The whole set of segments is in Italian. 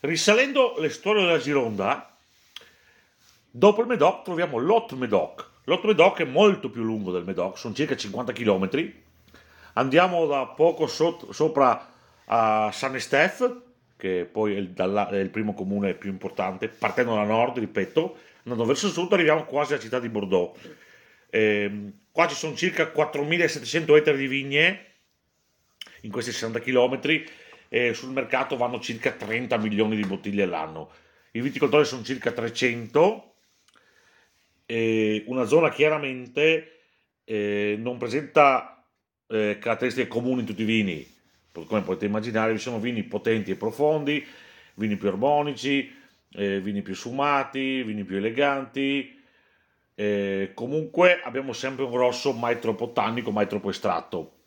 Risalendo le storie della Gironda, dopo il Medoc troviamo l'Hot Medoc. L'Hot Medoc è molto più lungo del Medoc, sono circa 50 km. Andiamo da poco sot- sopra a San Estef, che poi è il, dalla- è il primo comune più importante, partendo da nord, ripeto, andando verso sud arriviamo quasi alla città di Bordeaux. Ehm, qua ci sono circa 4700 ettari di vigne in questi 60 km e sul mercato vanno circa 30 milioni di bottiglie all'anno. I viticoltori sono circa 300, e una zona chiaramente eh, non presenta eh, caratteristiche comuni in tutti i vini, come potete immaginare vi sono vini potenti e profondi, vini più armonici, eh, vini più sfumati, vini più eleganti, eh, comunque abbiamo sempre un grosso mai troppo tannico, mai troppo estratto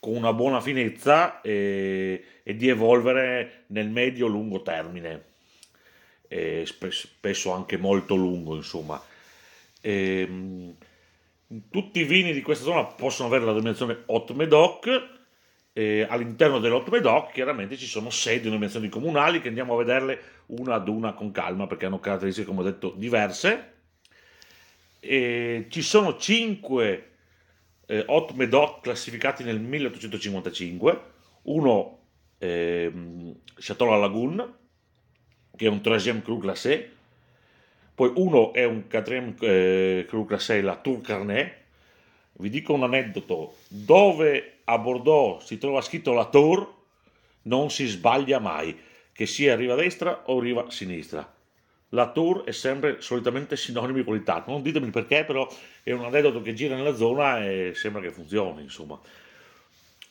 con una buona finezza e, e di evolvere nel medio-lungo termine, e spesso anche molto lungo, insomma. E, ehm, tutti i vini di questa zona possono avere la denominazione Hot Medoc. E all'interno dell'Hot Medoc chiaramente ci sono sei denominazioni comunali che andiamo a vederle una ad una con calma perché hanno caratteristiche, come ho detto, diverse. E ci sono cinque eh, Hot Medoc classificati nel 1855, uno eh, Chateau La Lagoon, che è un 3 Cru Classé, poi uno è un 4 eh, Cru Classé, la Tour Carnet. Vi dico un aneddoto, dove a Bordeaux si trova scritto la Tour, non si sbaglia mai, che sia riva destra o riva sinistra la tour è sempre solitamente sinonimo di qualità. Non ditemi perché, però è un aneddoto che gira nella zona e sembra che funzioni, insomma.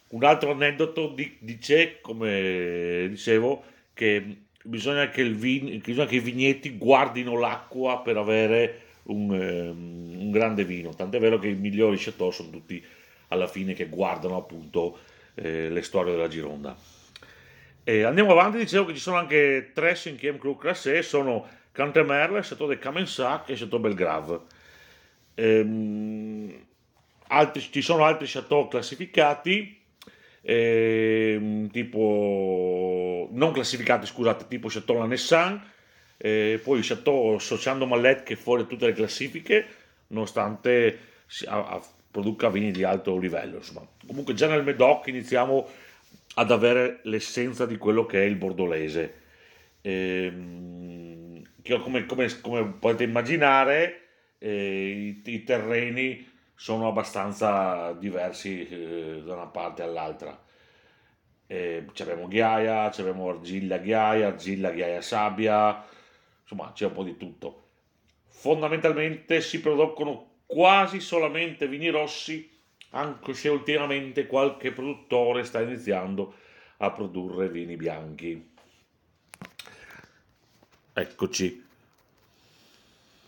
Un altro aneddoto dice, come dicevo, che bisogna che, vin, bisogna che i vigneti guardino l'acqua per avere un, um, un, grande vino. Tant'è vero che i migliori chateau sono tutti alla fine che guardano appunto eh, le storie della Gironda. E andiamo avanti, dicevo che ci sono anche tre cinquième cru classé, sono Cantemerle, Chateau de Camensac e Chateau Belgrave. Ehm, altri, ci sono altri chateau classificati, ehm, tipo non classificati, scusate, tipo Chateau Lanessan, eh, poi Chateau Sociando Mallet che è fuori tutte le classifiche, nonostante a, a, produca vini di alto livello. Insomma. Comunque già nel Medoc iniziamo ad avere l'essenza di quello che è il bordolese. Ehm, come, come, come potete immaginare eh, i, i, terreni sono abbastanza diversi eh, da una parte all'altra. Eh, abbiamo ghiaia, abbiamo argilla ghiaia, argilla ghiaia sabbia, insomma c'è un po' di tutto. Fondamentalmente si producono quasi solamente vini rossi, anche se ultimamente qualche produttore sta iniziando a produrre vini bianchi. Eccoci.